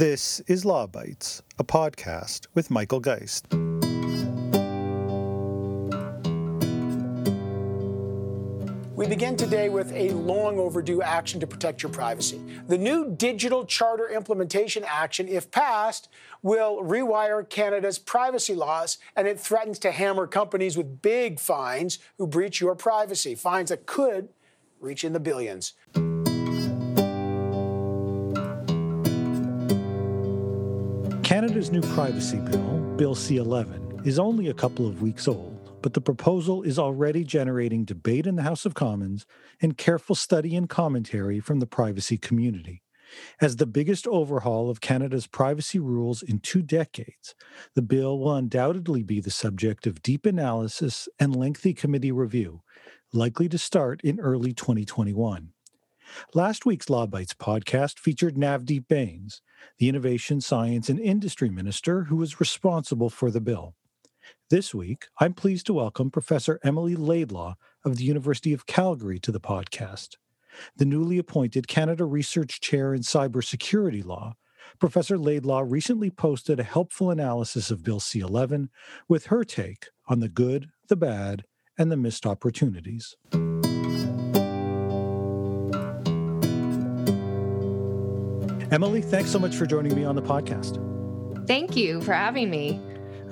This is Law Bytes, a podcast with Michael Geist. We begin today with a long overdue action to protect your privacy. The new Digital Charter Implementation Action, if passed, will rewire Canada's privacy laws, and it threatens to hammer companies with big fines who breach your privacy, fines that could reach in the billions. Canada's new privacy bill, Bill C 11, is only a couple of weeks old but the proposal is already generating debate in the House of Commons and careful study and commentary from the privacy community. As the biggest overhaul of Canada's privacy rules in two decades, the bill will undoubtedly be the subject of deep analysis and lengthy committee review, likely to start in early 2021. Last week's Law Bytes podcast featured Navdeep Bains, the Innovation, Science, and Industry Minister who was responsible for the bill. This week, I'm pleased to welcome Professor Emily Laidlaw of the University of Calgary to the podcast. The newly appointed Canada Research Chair in Cybersecurity Law, Professor Laidlaw recently posted a helpful analysis of Bill C 11 with her take on the good, the bad, and the missed opportunities. Emily, thanks so much for joining me on the podcast. Thank you for having me.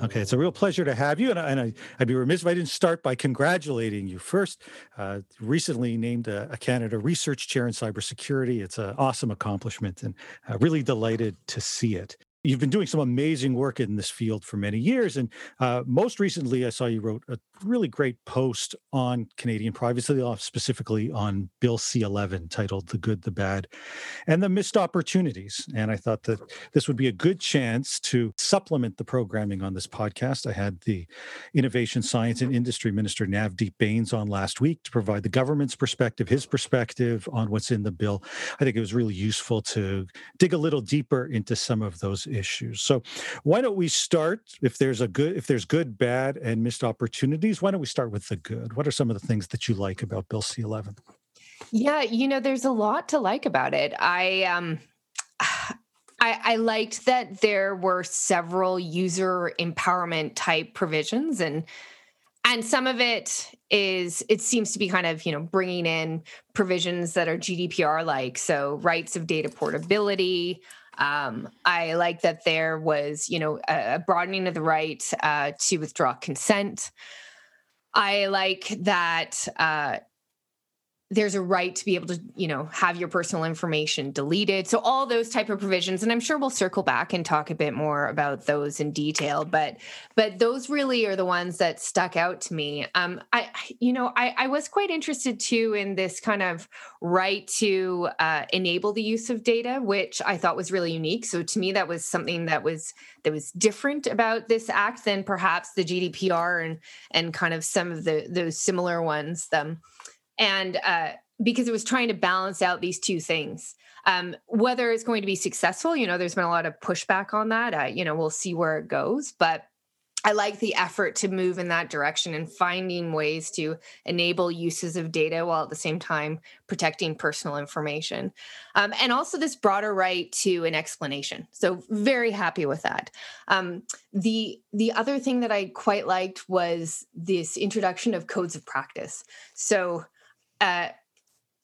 Okay, it's a real pleasure to have you, and, and I, would be remiss if I didn't start by congratulating you. First, uh, recently named a, a, Canada Research Chair in Cybersecurity. It's an awesome accomplishment, and uh, really delighted to see it. You've been doing some amazing work in this field for many years. And uh, most recently, I saw you wrote a really great post on Canadian privacy law, specifically on Bill C 11, titled The Good, the Bad, and the Missed Opportunities. And I thought that this would be a good chance to supplement the programming on this podcast. I had the Innovation, Science, and Industry Minister Navdeep Bains on last week to provide the government's perspective, his perspective on what's in the bill. I think it was really useful to dig a little deeper into some of those issues. So why don't we start if there's a good if there's good, bad, and missed opportunities, why don't we start with the good? What are some of the things that you like about Bill C eleven? Yeah, you know, there's a lot to like about it. I um I, I, liked that there were several user empowerment type provisions and and some of it is it seems to be kind of you know bringing in provisions that are gdpr like so rights of data portability um, I like that there was, you know, a, broadening of the right uh, to withdraw consent. I like that uh, there's a right to be able to you know have your personal information deleted. So all those type of provisions and i'm sure we'll circle back and talk a bit more about those in detail but but those really are the ones that stuck out to me. Um i you know i i was quite interested too in this kind of right to uh, enable the use of data which i thought was really unique. So to me that was something that was that was different about this act than perhaps the gdpr and and kind of some of the those similar ones. Um and uh, because it was trying to balance out these two things. Um, whether it's going to be successful, you know, there's been a lot of pushback on that. Uh, you know, we'll see where it goes, but I like the effort to move in that direction and finding ways to enable uses of data while at the same time protecting personal information. Um, and also this broader right to an explanation. So very happy with that. Um, the the other thing that I quite liked was this introduction of codes of practice. So uh,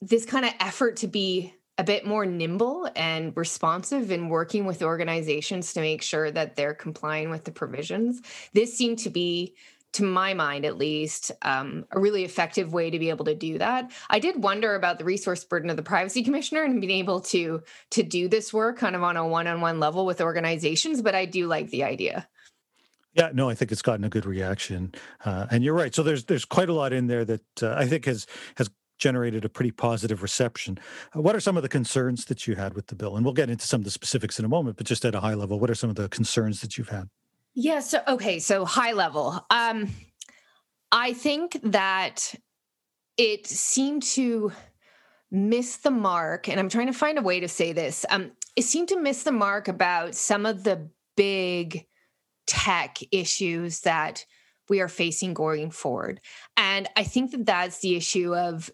this kind of effort to be a bit more nimble and responsive in working with organizations to make sure that they're complying with the provisions. This seemed to be, to my mind at least, um, a really effective way to be able to do that. I did wonder about the resource burden of the privacy commissioner and being able to to do this work kind of on a one-on-one level with organizations, but I do like the idea. Yeah, no, I think it's gotten a good reaction, uh, and you're right. So there's there's quite a lot in there that uh, I think has has generated a pretty positive reception. Uh, what are some of the concerns that you had with the bill? And we'll get into some of the specifics in a moment, but just at a high level, what are some of the concerns that you've had? Yeah, so okay, so high level. Um I think that it seemed to miss the mark and I'm trying to find a way to say this. Um it seemed to miss the mark about some of the big tech issues that we are facing going forward. And I think that that's the issue of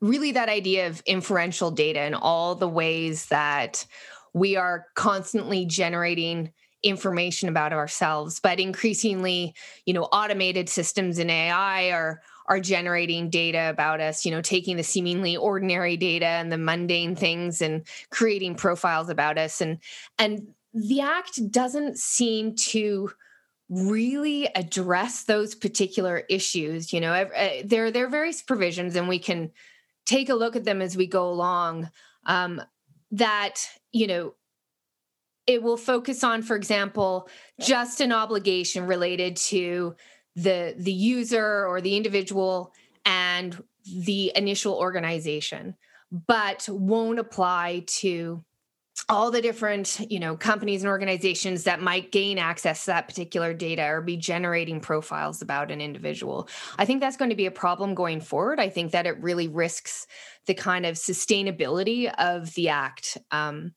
really that idea of inferential data and all the ways that we are constantly generating information about ourselves but increasingly you know automated systems in ai are are generating data about us you know taking the seemingly ordinary data and the mundane things and creating profiles about us. And and the act doesn't seem to really address those particular issues you know uh, there there are various provisions and we can take a look at them as we go along um, that you know it will focus on for example just an obligation related to the the user or the individual and the initial organization but won't apply to all the different you know companies and organizations that might gain access to that particular data or be generating profiles about an individual. I think that's going to be a problem going forward. I think that it really risks the kind of sustainability of the act. Um,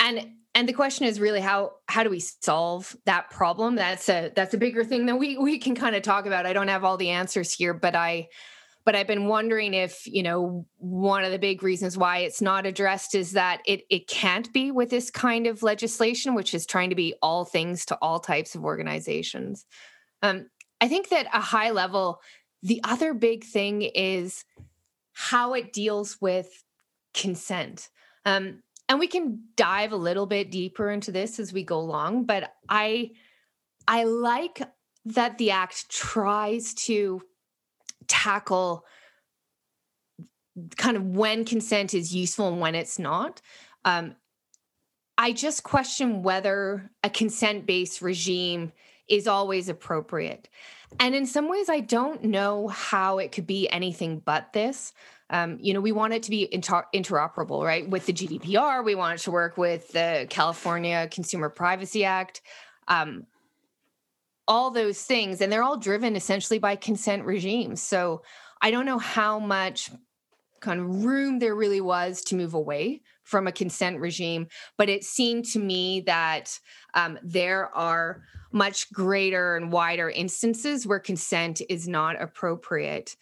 and and the question is really how how do we solve that problem? That's a that's a bigger thing that we we can kind of talk about. I don't have all the answers here but i but i've been wondering if you know one of the big reasons why it's not addressed is that it it can't be with this kind of legislation which is trying to be all things to all types of organizations. Um, i think that a high level the other big thing is how it deals with consent. Um, and we can dive a little bit deeper into this as we go along but i i like that the act tries to tackle kind of when consent is useful and when it's not. Um, i just question whether a consent based regime is always appropriate. And in some ways i don't know how it could be anything but this. Um, you know, we want it to be inter- interoperable, right? With the GDPR, we want it to work with the California Consumer Privacy Act, um, all those things, and they're all driven essentially by consent regimes. So I don't know how much kind of room there really was to move away from a consent regime, but it seemed to me that um, there are much greater and wider instances where consent is not appropriate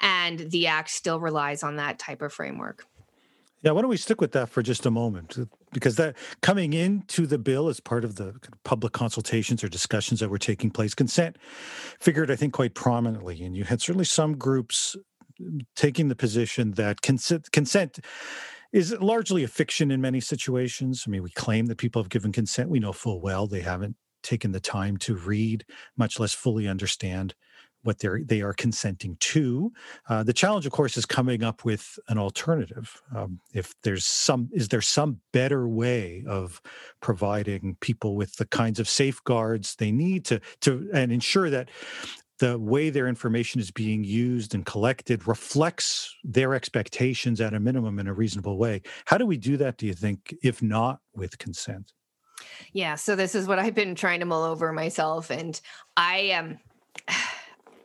and the act still relies on that type of framework. Yeah, why don't we stick with that for just a moment? Because that coming into the bill as part of the public consultations or discussions that were taking place, consent figured, I think, quite prominently. And you had certainly some groups taking the position that consent, consent is largely a fiction in many situations. I mean, we claim that people have given consent. We know full well they haven't taken the time to read, much less fully understand what they're they are consenting to. Uh, the challenge, of course, is coming up with an alternative. Um, if there's some, is there some better way of providing people with the kinds of safeguards they need to to and ensure that the way their information is being used and collected reflects their expectations at a minimum in a reasonable way. How do we do that, do you think, if not with consent? Yeah, so this is what I've been trying to mull over myself. And I am. Um,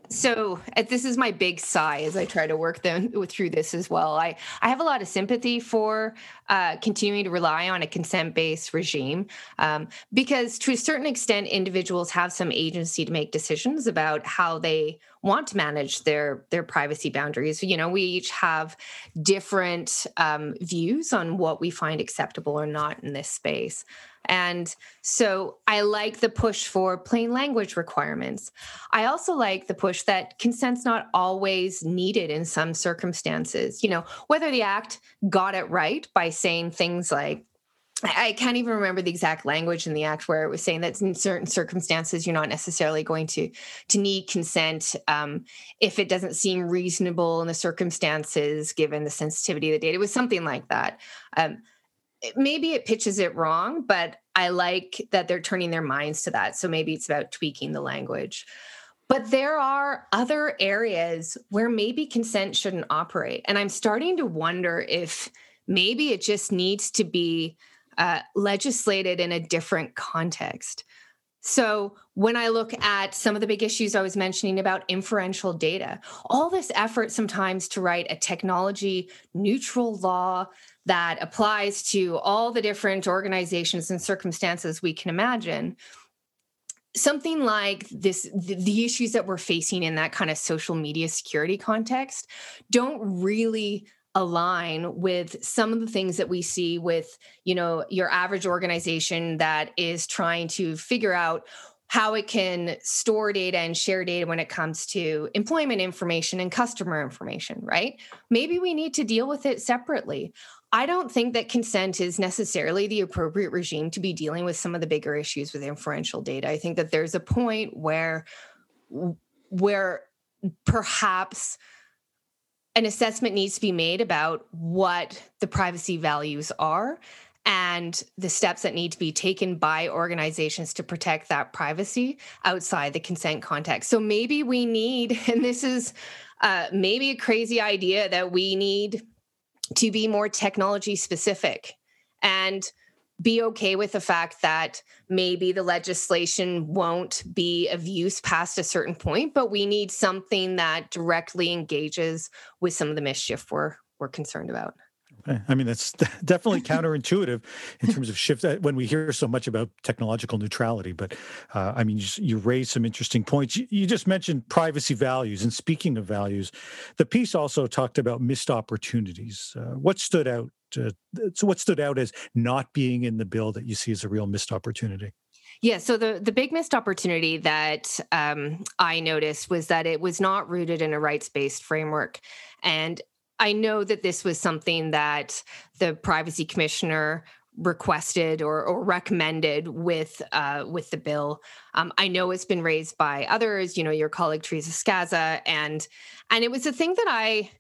so uh, this is my big sigh as I try to work them through this as well. I, I have a lot of sympathy for uh, continuing to rely on a consent based regime um, because, to a certain extent, individuals have some agency to make decisions about how they want to manage their their privacy boundaries. You know, we each have different um, views on what we find acceptable or not in this space. And so I like the push for plain language requirements. I also like the push that consent's not always needed in some circumstances. You know, whether the act got it right by saying things like, I can't even remember the exact language in the act where it was saying that in certain circumstances you're not necessarily going to to need consent um, if it doesn't seem reasonable in the circumstances given the sensitivity of the data. It was something like that. Um, maybe it pitches it wrong, but I like that they're turning their minds to that. So maybe it's about tweaking the language. But there are other areas where maybe consent shouldn't operate. And I'm starting to wonder if maybe it just needs to be uh, legislated in a different context. So, when I look at some of the big issues I was mentioning about inferential data, all this effort sometimes to write a technology neutral law that applies to all the different organizations and circumstances we can imagine. Something like this the, issues that we're facing in that kind of social media security context don't really align with some of the things that we see with you know your average organization that is trying to figure out how it can store data and share data when it comes to employment information and customer information right? Maybe we need to deal with it separately I don't think that consent is necessarily the appropriate regime to be dealing with some of the bigger issues with inferential data. I think that there's a point where where perhaps an assessment needs to be made about what the privacy values are and the steps that need to be taken by organizations to protect that privacy outside the consent context. So maybe we need, and this is uh, maybe a crazy idea, that we need to be more technology specific and be okay with the fact that maybe the legislation won't be of use past a certain point, but we need something that directly engages with some of the mischief we're we're concerned about. I mean, that's definitely counterintuitive in terms of shift uh, when we hear so much about technological neutrality. But uh, I mean, you, you raised some interesting points. You, you, just mentioned privacy values. And speaking of values, the piece also talked about missed opportunities. Uh, what stood out? Uh, so, what stood out as not being in the bill that you see as a real missed opportunity? Yeah, so the the big missed opportunity that um, I noticed was that it was not rooted in a rights based framework, and I know that this was something that the privacy commissioner requested or, or recommended with uh, with the bill. Um, I know it's been raised by others. You know, your colleague Teresa Scassa, and and it was a thing that I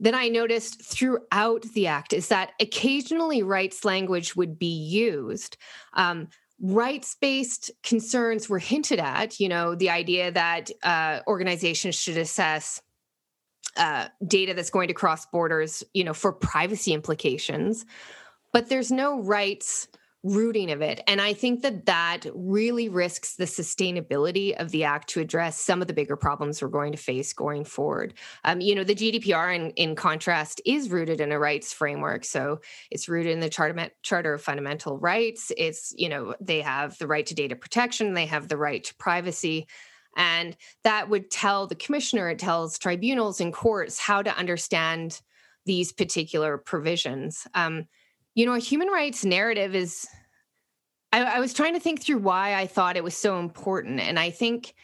that I noticed throughout the act is that occasionally rights language would be used. Um, rights based concerns were hinted at. You know, the idea that uh, organizations should assess uh, data that's going to cross borders, you know, for privacy implications, but there's no rights rooting of it. And I think that that really risks the sustainability of the act to address some of the bigger problems we're going to face going forward. Um, you know, the GDPR, in, in contrast, is rooted in a rights framework. So it's rooted in the Charter, Charter of Fundamental Rights. It's, you know, they have the right to data protection, they have the right to privacy. And that would tell the commissioner, it tells tribunals and courts how to understand these particular provisions. Um, you know, a human rights narrative is, I, I was trying to think through why I thought it was so important. And I think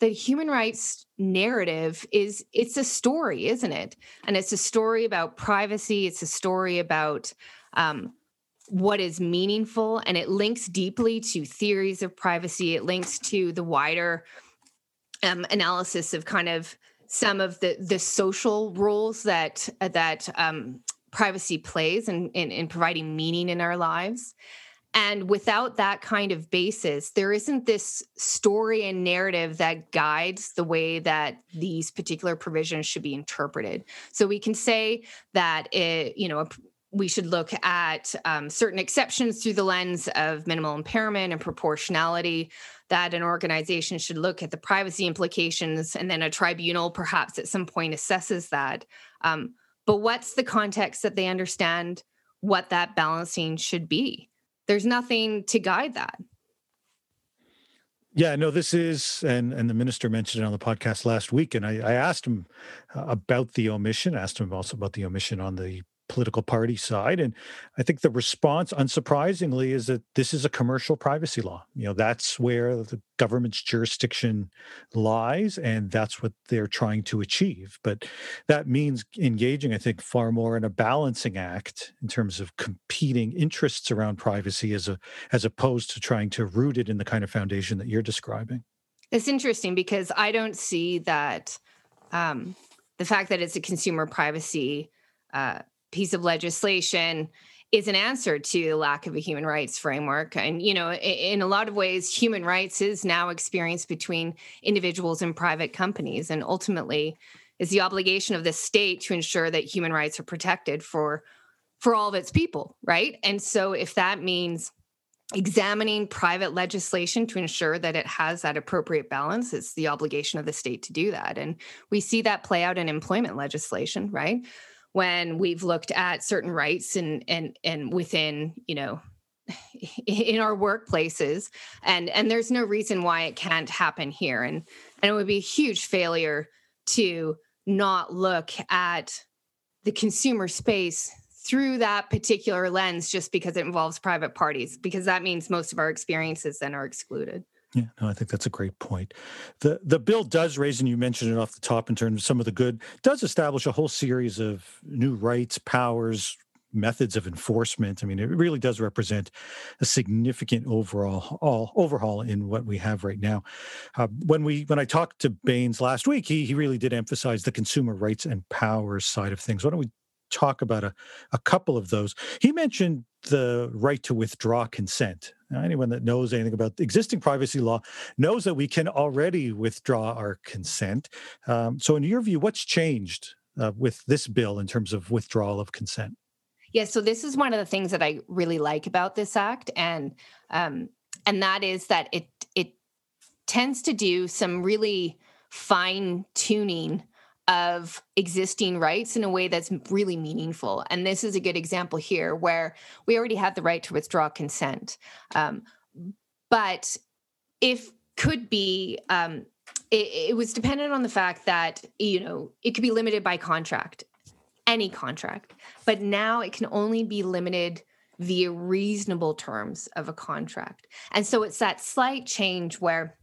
the human rights narrative is it's a story isn't it and it's a story about privacy it's a story about um, what is meaningful and it links deeply to theories of privacy it links to the wider um, analysis of kind of some of the the social roles that that um, privacy plays in, in, in providing meaning in our lives. And without that kind of basis, there isn't this story and narrative that guides the way that these particular provisions should be interpreted. So we can say that it, you know, we should look at um, certain exceptions through the lens of minimal impairment and proportionality that an organization should look at the privacy implications and then a tribunal perhaps at some point assesses that. Um, but what's the context that they understand what that balancing should be? There's nothing to guide that. Yeah, no, this is, and and the minister mentioned it on the podcast last week, and I, I asked him uh, about the omission, asked him also about the omission on the political party side. And I think the response, unsurprisingly, is that this is a commercial privacy law. You know, that's where the government's jurisdiction lies, and that's what they're trying to achieve. But that means engaging, I think, far more in a balancing act in terms of competing interests around privacy as a as opposed to trying to root it in the kind of foundation that you're describing. It's interesting because I don't see that um, the fact that it's a consumer privacy uh, piece of legislation is an answer to the lack of a human rights framework. And, you know, in a lot of ways, human rights is now experienced between individuals and private companies. And ultimately, is the obligation of the state to ensure that human rights are protected for for all of its people right and so if that means examining private legislation to ensure that it has that appropriate balance it's the obligation of the state to do that and we see that play out in employment legislation right when we've looked at certain rights and and and within you know in our workplaces and and there's no reason why it can't happen here and and it would be a huge failure to not look at the consumer space through that particular lens just because it involves private parties, because that means most of our experiences then are excluded. Yeah, no, I think that's a great point. The the bill does raise, and you mentioned it off the top in terms of some of the good, does establish a whole series of new rights, powers, methods of enforcement. I mean, it really does represent a significant overall all, overhaul in what we have right now. Uh, when we when I talked to Bains last week, he he really did emphasize the consumer rights and powers side of things. Why don't we talk about a, a couple of those? He mentioned the right to withdraw consent. Anyone that knows anything about existing privacy law knows that we can already withdraw our consent. Um, so, in your view, what's changed uh, with this bill in terms of withdrawal of consent? Yeah, so this is one of the things that I really like about this act, and um, and that is that it it tends to do some really fine tuning of existing rights in a way that's really meaningful. And this is a good example here where we already have the right to withdraw consent. Um, but if could be, um, it, it was dependent on the fact that, you know, it could be limited by contract, any contract. But now it can only be limited via reasonable terms of a contract. And so it's that slight change where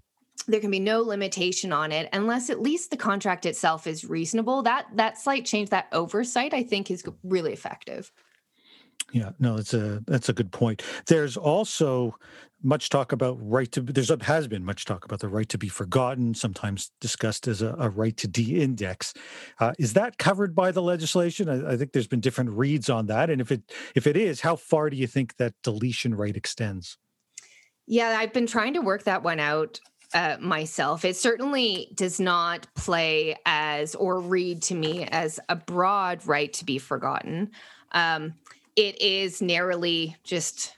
there can be no limitation on it unless at least the contract itself is reasonable. That that slight change that oversight i think is really effective. Yeah no that's a that's a good point. There's also much talk about right to there's has been much talk about the right to be forgotten sometimes discussed as a, a right to de-index. Uh, is that covered by the legislation? I, I think there's been different reads on that and if it if it is how far do you think that deletion right extends? Yeah i've been trying to work that one out uh, myself. It certainly does not play as or read to me as a broad right to be forgotten. Um, it is narrowly just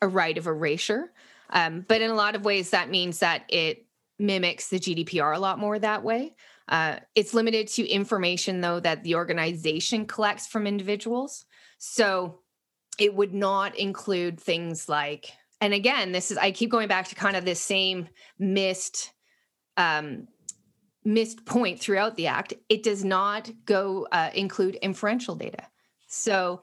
a right of erasure. Um, but in a lot of ways, that means that it mimics the GDPR a lot more that way. Uh, it's limited to information, though, that the organization collects from individuals. So it would not include things like and again this is i keep going back to kind of this same missed um missed point throughout the act. It does not go uh, include inferential data. So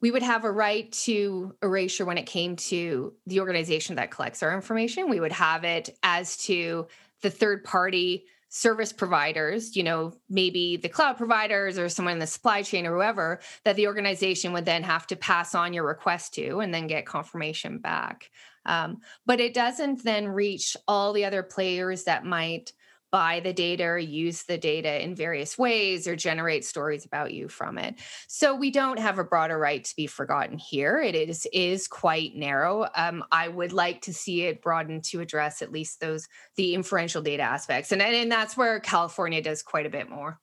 we would have a right to erasure when it came to the organization that collects our information. We would have it as to the third party service providers, you know, maybe the cloud providers or someone in the supply chain or whoever, that the organization would then have to pass on your request to and then get confirmation back. Um, but it doesn't then reach all the other players that might buy the data or use the data in various ways or generate stories about you from it. So we don't have a broader right to be forgotten here. It is is quite narrow. Um, I would like to see it broadened to address at least those the inferential data aspects, and and that's where California does quite a bit more.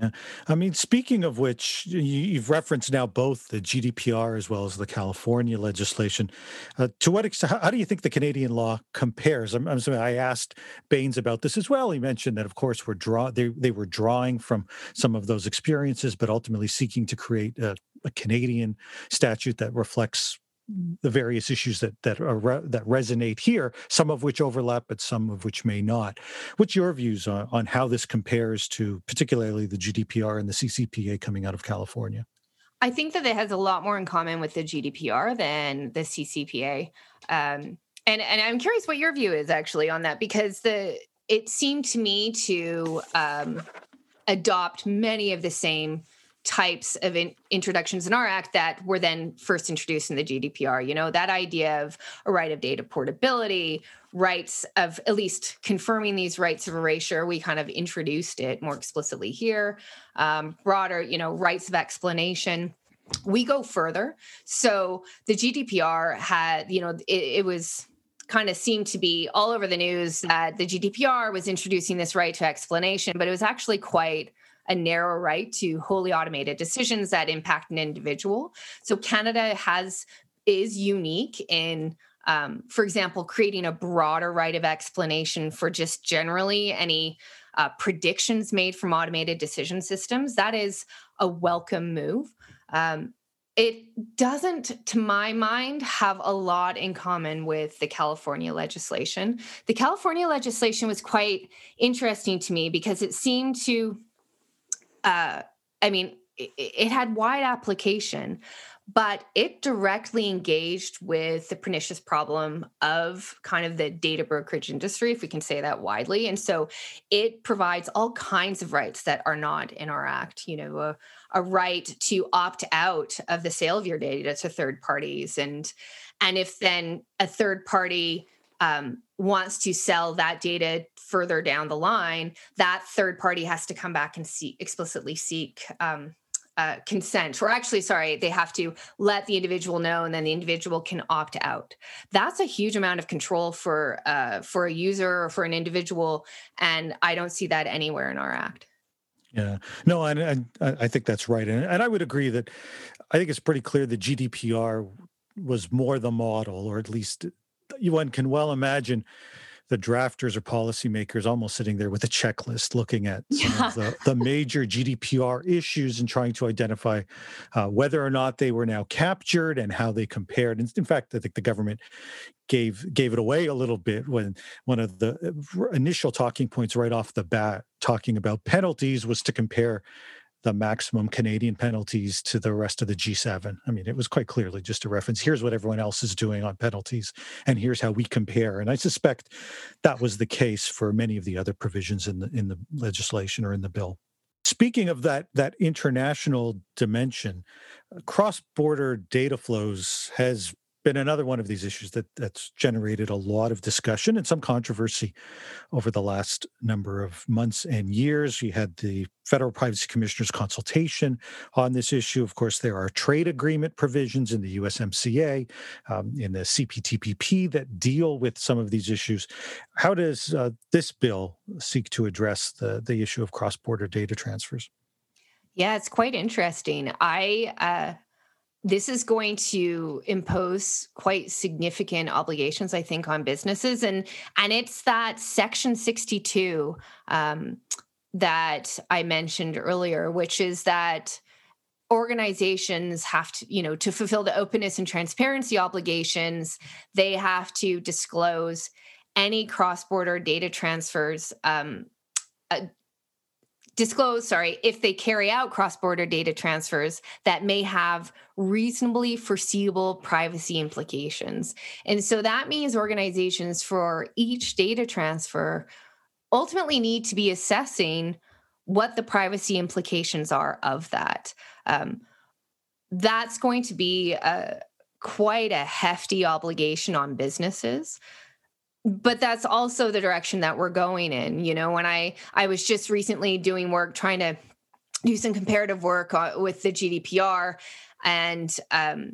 Yeah. I mean, speaking of which, you've referenced now both the GDPR as well as the California legislation. Uh, to what extent, how do you think the Canadian law compares? I'm, I'm sorry, I asked Bains about this as well. He mentioned that, of course, we're draw they, they were drawing from some of those experiences, but ultimately seeking to create a, a Canadian statute that reflects the various issues that that are that resonate here, some of which overlap, but some of which may not. What's your views on, on how this compares to particularly the GDPR and the CCPA coming out of California? I think that it has a lot more in common with the GDPR than the CCPA. Um, and and I'm curious what your view is actually on that because the it seemed to me to um, adopt many of the same types of in- introductions in our act that were then first introduced in the GDPR. You know, that idea of a right of data portability, rights of at least confirming these rights of erasure. We kind of introduced it more explicitly here. Um, broader, you know, rights of explanation. We go further. So the GDPR had, you know, it, it was kind of seemed to be all over the news that the GDPR was introducing this right to explanation, but it was actually quite a narrow right to wholly automated decisions that impact an individual. So Canada has is unique in um, for example, creating a broader right of explanation for just generally any uh, predictions made from automated decision systems. That is a welcome move. Um, it doesn't, to my mind, have a lot in common with the California legislation. The California legislation was quite interesting to me because it seemed to uh, I mean, it, it had wide application but it directly engaged with the pernicious problem of kind of the data brokerage industry, if we can say that widely. And so it provides all kinds of rights that are not in our act, you know, a, a right to opt out of the sale of your data to third parties. And and if then a third party um, wants to sell that data further down the line, that third party has to come back and explicitly seek um, uh, consent, or actually, sorry, they have to let the individual know, and then the individual can opt out. That's a huge amount of control for uh, for a user or for an individual, and I don't see that anywhere in our act. Yeah, no, and I think that's right, and, and I would agree that I think it's pretty clear that GDPR was more the model, or at least one can well imagine the drafters or policymakers almost sitting there with a checklist looking at yeah. the, the, major GDPR issues and trying to identify uh, whether or not they were now captured and how they compared. And in fact, I think the government gave gave it away a little bit when one of the uh, initial talking points right off the bat talking about penalties was to compare the maximum Canadian penalties to the rest of the G7. I mean, it was quite clearly just a reference. Here's what everyone else is doing on penalties, and here's how we compare. And I suspect that was the case for many of the other provisions in the in the legislation or in the bill. Speaking of that that international dimension, cross-border data flows has been another one of these issues that that's generated a lot of discussion and some controversy over the last number of months and years. You had the Federal Privacy Commissioner's consultation on this issue. Of course, there are trade agreement provisions in the USMCA, um, in the CPTPP that deal with some of these issues. How does uh, this bill seek to address the the issue of cross border data transfers? Yeah, it's quite interesting. I uh, this is going to impose quite significant obligations i think on businesses. And and it's that section 62 um, that i mentioned earlier which is that organizations have to you know to fulfill the openness and transparency obligations they have to disclose any cross-border data transfers um, uh, disclose, sorry, if they carry out cross border data transfers that may have reasonably foreseeable privacy implications. And so that means organizations for each data transfer ultimately need to be assessing what the privacy implications are of that. Um, that's going to be a, quite a hefty obligation on businesses but that's also the direction that we're going in you know when i i was just recently doing work trying to do some comparative work uh, with the gdpr and um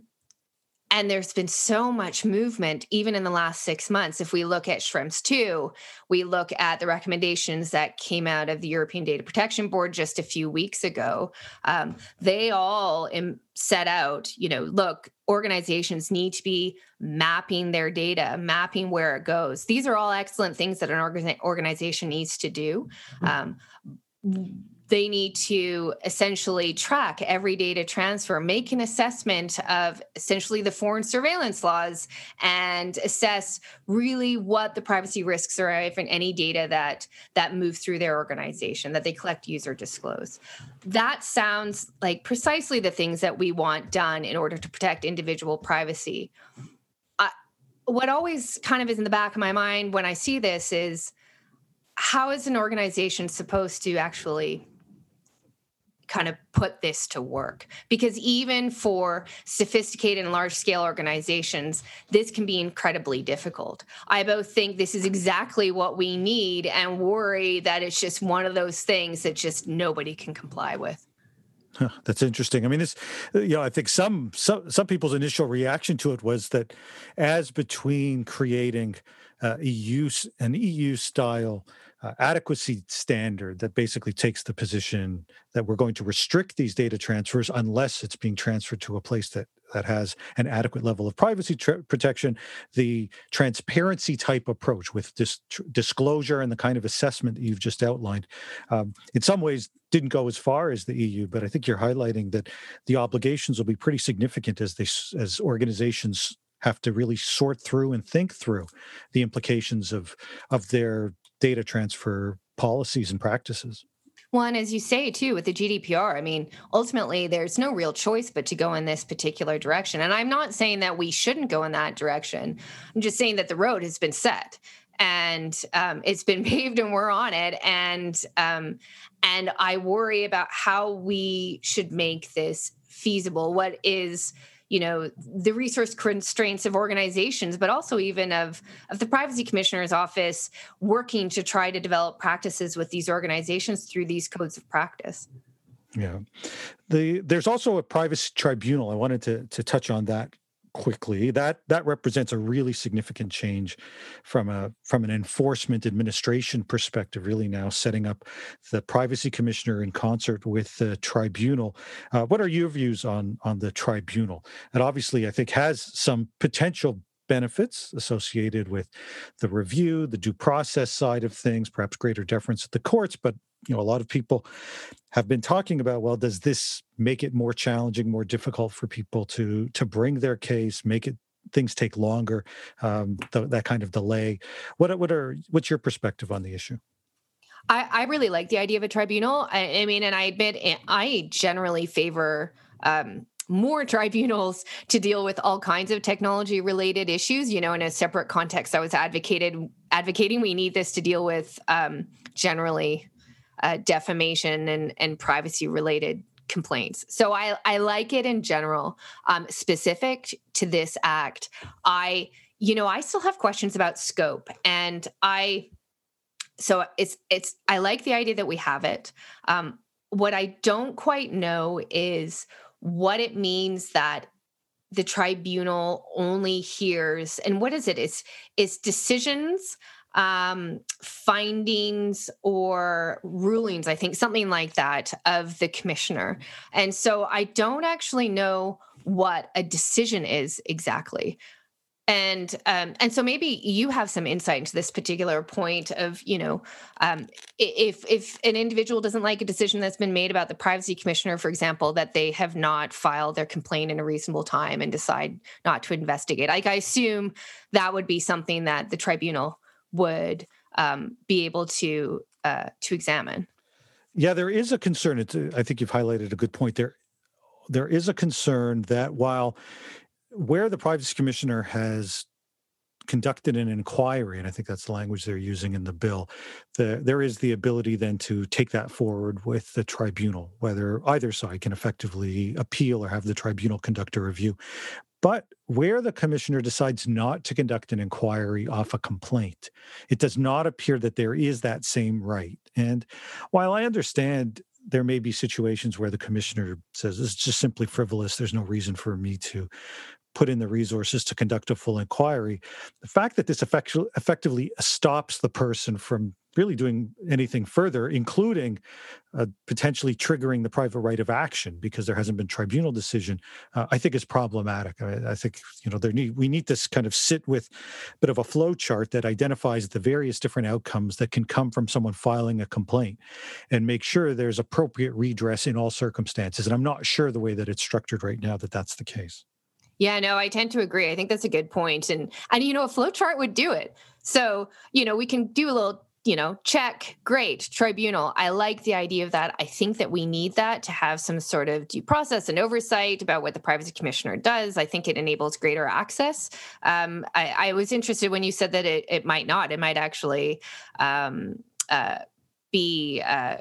and there's been so much movement even in the last six months. If we look at Schrems 2 we look at the recommendations that came out of the european data protection board just a few weeks ago. Um, they all Im- set out you know look organizations need to be mapping their data mapping where it goes. These are all excellent things that an organization needs to do. Mm-hmm. um, they need to essentially track every data transfer, make an assessment of essentially the foreign surveillance laws, and assess really what the privacy risks are if any data that that move through their organization that they collect, use, or disclose. That sounds like precisely the things that we want done in order to protect individual privacy. what always kind of is in the back of my mind when I see this is how is an organization supposed to actually kind of put this to work. Because even for sophisticated and large scale organizations this can be incredibly difficult. I both think this is exactly what we need and worry that it's just one of those things that just nobody can comply with. Huh, that's interesting. I mean, this, you know, I think some some some people's initial reaction to it was that, as between creating uh, EU an EU style uh, adequacy standard that basically takes the position that we're going to restrict these data transfers unless it's being transferred to a place that that has an adequate level of privacy tr- protection. The transparency type approach with tr- disclosure and the kind of assessment that you've just outlined um, in some ways didn't go as far as the eu but i think you're highlighting that the obligations will be pretty significant as they as organizations have to really sort through and think through the implications of of their data transfer policies and practices. And as you say too, with the GDPR, I mean, ultimately, there's no real choice but to go in this particular direction. And I'm not saying that we shouldn't go in that direction. I'm just saying that the road has been set and um, it's been paved and we're on it. And um, and I worry about how we should make this feasible. What is you know the resource constraints of organizations but also even of of the privacy commissioner's office working to try to develop practices with these organizations through these codes of practice. Yeah. The there's also a privacy tribunal. I wanted to to touch on that quickly that that represents a really significant change from a from an enforcement administration perspective really now setting up the privacy commissioner in concert with the tribunal. Uh, what are your views on on the tribunal? It obviously i think has some potential benefits associated with the review the due process side of things perhaps greater deference at the courts but you know a lot of people have been talking about well does this make it more challenging more difficult for people to to bring their case make it things take longer um, th- that kind of delay what what are what's your perspective on the issue I, I really like the idea of a tribunal. I, I mean, and I admit eh, I generally favor um, more tribunals to deal with all kinds of technology related issues. You know, in a separate context, I was advocated advocating we need this to deal with um, generally uh, defamation and, and privacy related complaints. So I, I like it in general. Um, specific to this act, I, you know, I still have questions about scope and I, so it's, it's, I like the idea that we have it. Um, what I don't quite know is what it means that the tribunal only hears and what is it? It's, is decisions um, findings or rulings, I think something like that, of the commissioner. And so I don't actually know what a decision is exactly. And um, and so maybe you have some insight into this particular point of you know um, if if an individual doesn't like a decision that's been made about the privacy commissioner, for example, that they have not filed their complaint in a reasonable time and decide not to investigate. Like I assume that would be something that the tribunal would um, be able to uh, to examine. Yeah, there is a concern. It's, I think you've highlighted a good point there. There is a concern that while where the privacy commissioner has conducted an inquiry, and I think that's the language they're using in the bill, the, there is the ability then to take that forward with the tribunal, whether either side can effectively appeal or have the tribunal conduct a review. But where the commissioner decides not to conduct an inquiry off a complaint, it does not appear that there is that same right. And while I understand there may be situations where the commissioner says it's just simply frivolous, there's no reason for me to put in the resources to conduct a full inquiry. The fact that this effectively stops the person from really doing anything further, including uh, potentially triggering the private right of action because there hasn't been tribunal decision, uh, I think is problematic. I, I, think you know there need we need to kind of sit with a bit of a flow chart that identifies the various different outcomes that can come from someone filing a complaint, and make sure there's appropriate redress in all circumstances. And I'm not sure the way that it's structured right now that that's the case. Yeah, no, I tend to agree. I think that's a good point. And and you know, a flow chart would do it. So, you know, we can do a little, you know, check, great, tribunal. I like the idea of that. I think that we need that to have some sort of due process and oversight about what the privacy commissioner does. I think it enables greater access. Um, I, I, was interested when you said that it, it might not, it might actually um, uh, be uh,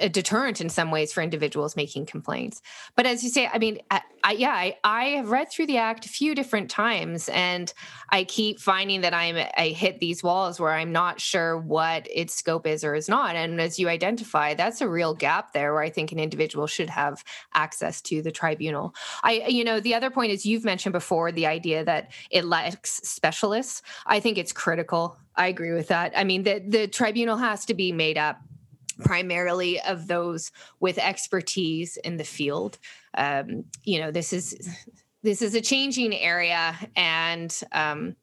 a deterrent in some ways for individuals making complaints. But as you say, I mean, I, I, yeah, I, I have read through the act a few different times, and I keep finding that I'm I hit these walls where I'm not sure what its scope is or is not. And as you identify, that's a real gap there where I think an individual should have access to the tribunal. I, you know, the other point is you've mentioned before the idea that it lacks specialists. I think it's critical. I agree with that. I mean, the the tribunal has to be made up primarily of those with expertise in the field. Um, you know, this is this is a changing area, and um,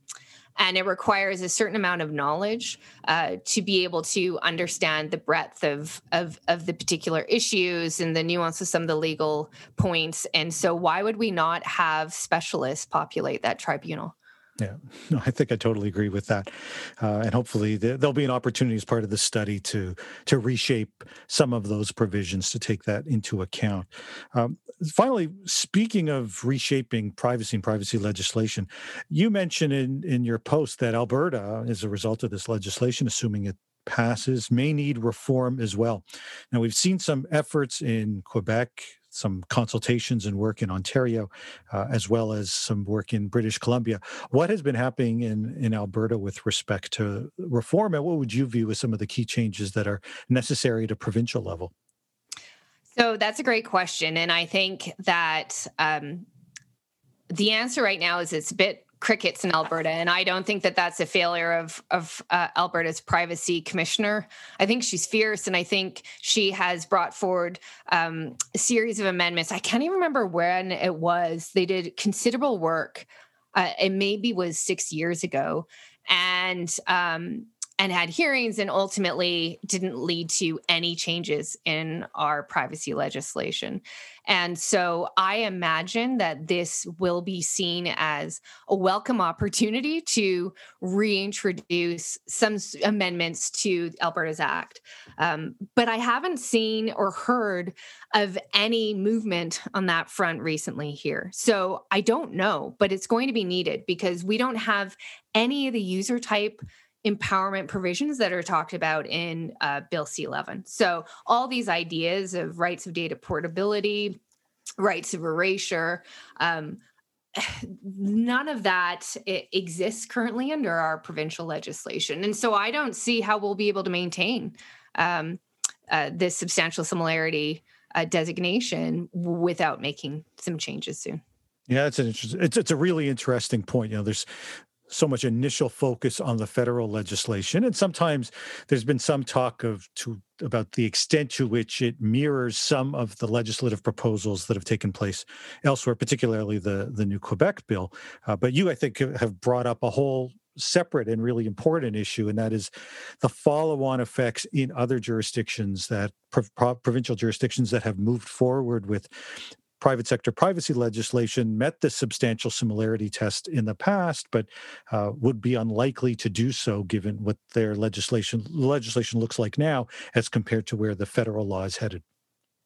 and it requires a certain amount of knowledge uh, to be able to understand the breadth of, of of the particular issues and the nuance of some of the legal points. And so, why would we not have specialists populate that tribunal? Yeah, no, I think I totally agree with that, uh, and hopefully there'll be an opportunity as part of the study to to reshape some of those provisions to take that into account. Um, finally, speaking of reshaping privacy and privacy legislation, you mentioned in in your post that Alberta, as a result of this legislation, assuming it passes, may need reform as well. Now, we've seen some efforts in Quebec some consultations and work in Ontario, uh, as well as some work in British Columbia. What has been happening in, in Alberta with respect to reform, and what would you view as some of the key changes that are necessary at a provincial level? So that's a great question. And I think that um, the answer right now is it's a bit crickets in Alberta, and I don't think that that's a failure of of uh, Alberta's privacy commissioner. I think she's fierce, and I think she has brought forward um, a series of amendments. I can't even remember when it was. They did considerable work. Uh, it maybe was six years ago, and um, and had hearings and ultimately didn't lead to any changes in our privacy legislation. And so I imagine that this will be seen as a welcome opportunity to reintroduce some amendments to Alberta's Act. Um, but I haven't seen or heard of any movement on that front recently here. So I don't know, but it's going to be needed because we don't have any of the user type empowerment provisions that are talked about in uh, Bill C 11. So, all these ideas of rights of data portability, rights of erasure, um, none of that exists currently under our provincial legislation. And so, I don't see how we'll be able to maintain um, uh, this substantial similarity uh, designation without making some changes soon. Yeah, it's an interesting. It's it's a really interesting point. You know, there's so much initial focus on the federal legislation and sometimes there's been some talk of to about the extent to which it mirrors some of the legislative proposals that have taken place elsewhere particularly the the new quebec bill. Uh, but you i think have brought up a whole separate and really important issue, and that is the follow on effects in other jurisdictions that provincial jurisdictions that have moved forward with private sector privacy legislation met the substantial similarity test in the past, but uh, would be unlikely to do so given what their legislation legislation looks like now as compared to where the federal law is headed.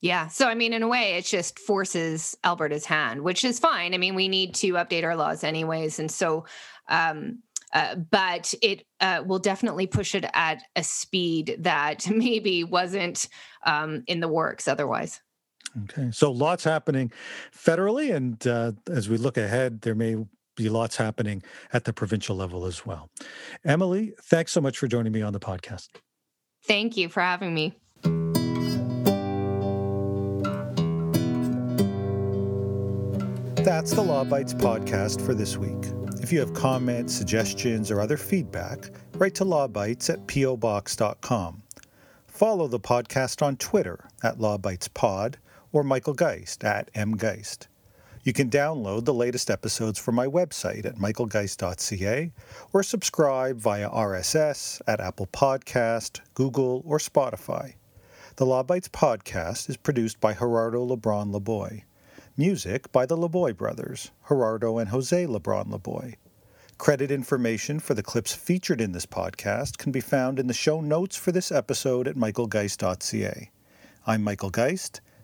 Yeah. So, I mean, in a way, it just forces Alberta's hand, which is fine. I mean, we need to update our laws anyways. And so, um, uh, but it uh, will definitely push it at a speed that maybe wasn't um, in the works otherwise. Okay, so lots happening federally, and uh, as we look ahead, there may be lots happening at the provincial level as well. Emily, thanks so much for joining me on the podcast. Thank you for having me. That's the Law Bytes podcast for this week. If you have comments, suggestions, or other feedback, write to lawbytes at pobox.com. Follow the podcast on Twitter at lawbytespod or Michael Geist at mgeist. You can download the latest episodes from my website at michaelgeist.ca or subscribe via RSS at Apple Podcast, Google, or Spotify. The Law Bytes podcast is produced by Gerardo Lebron Laboy. Music by the Laboy brothers, Gerardo and Jose Lebron Laboy. Credit information for the clips featured in this podcast can be found in the show notes for this episode at michaelgeist.ca. I'm Michael Geist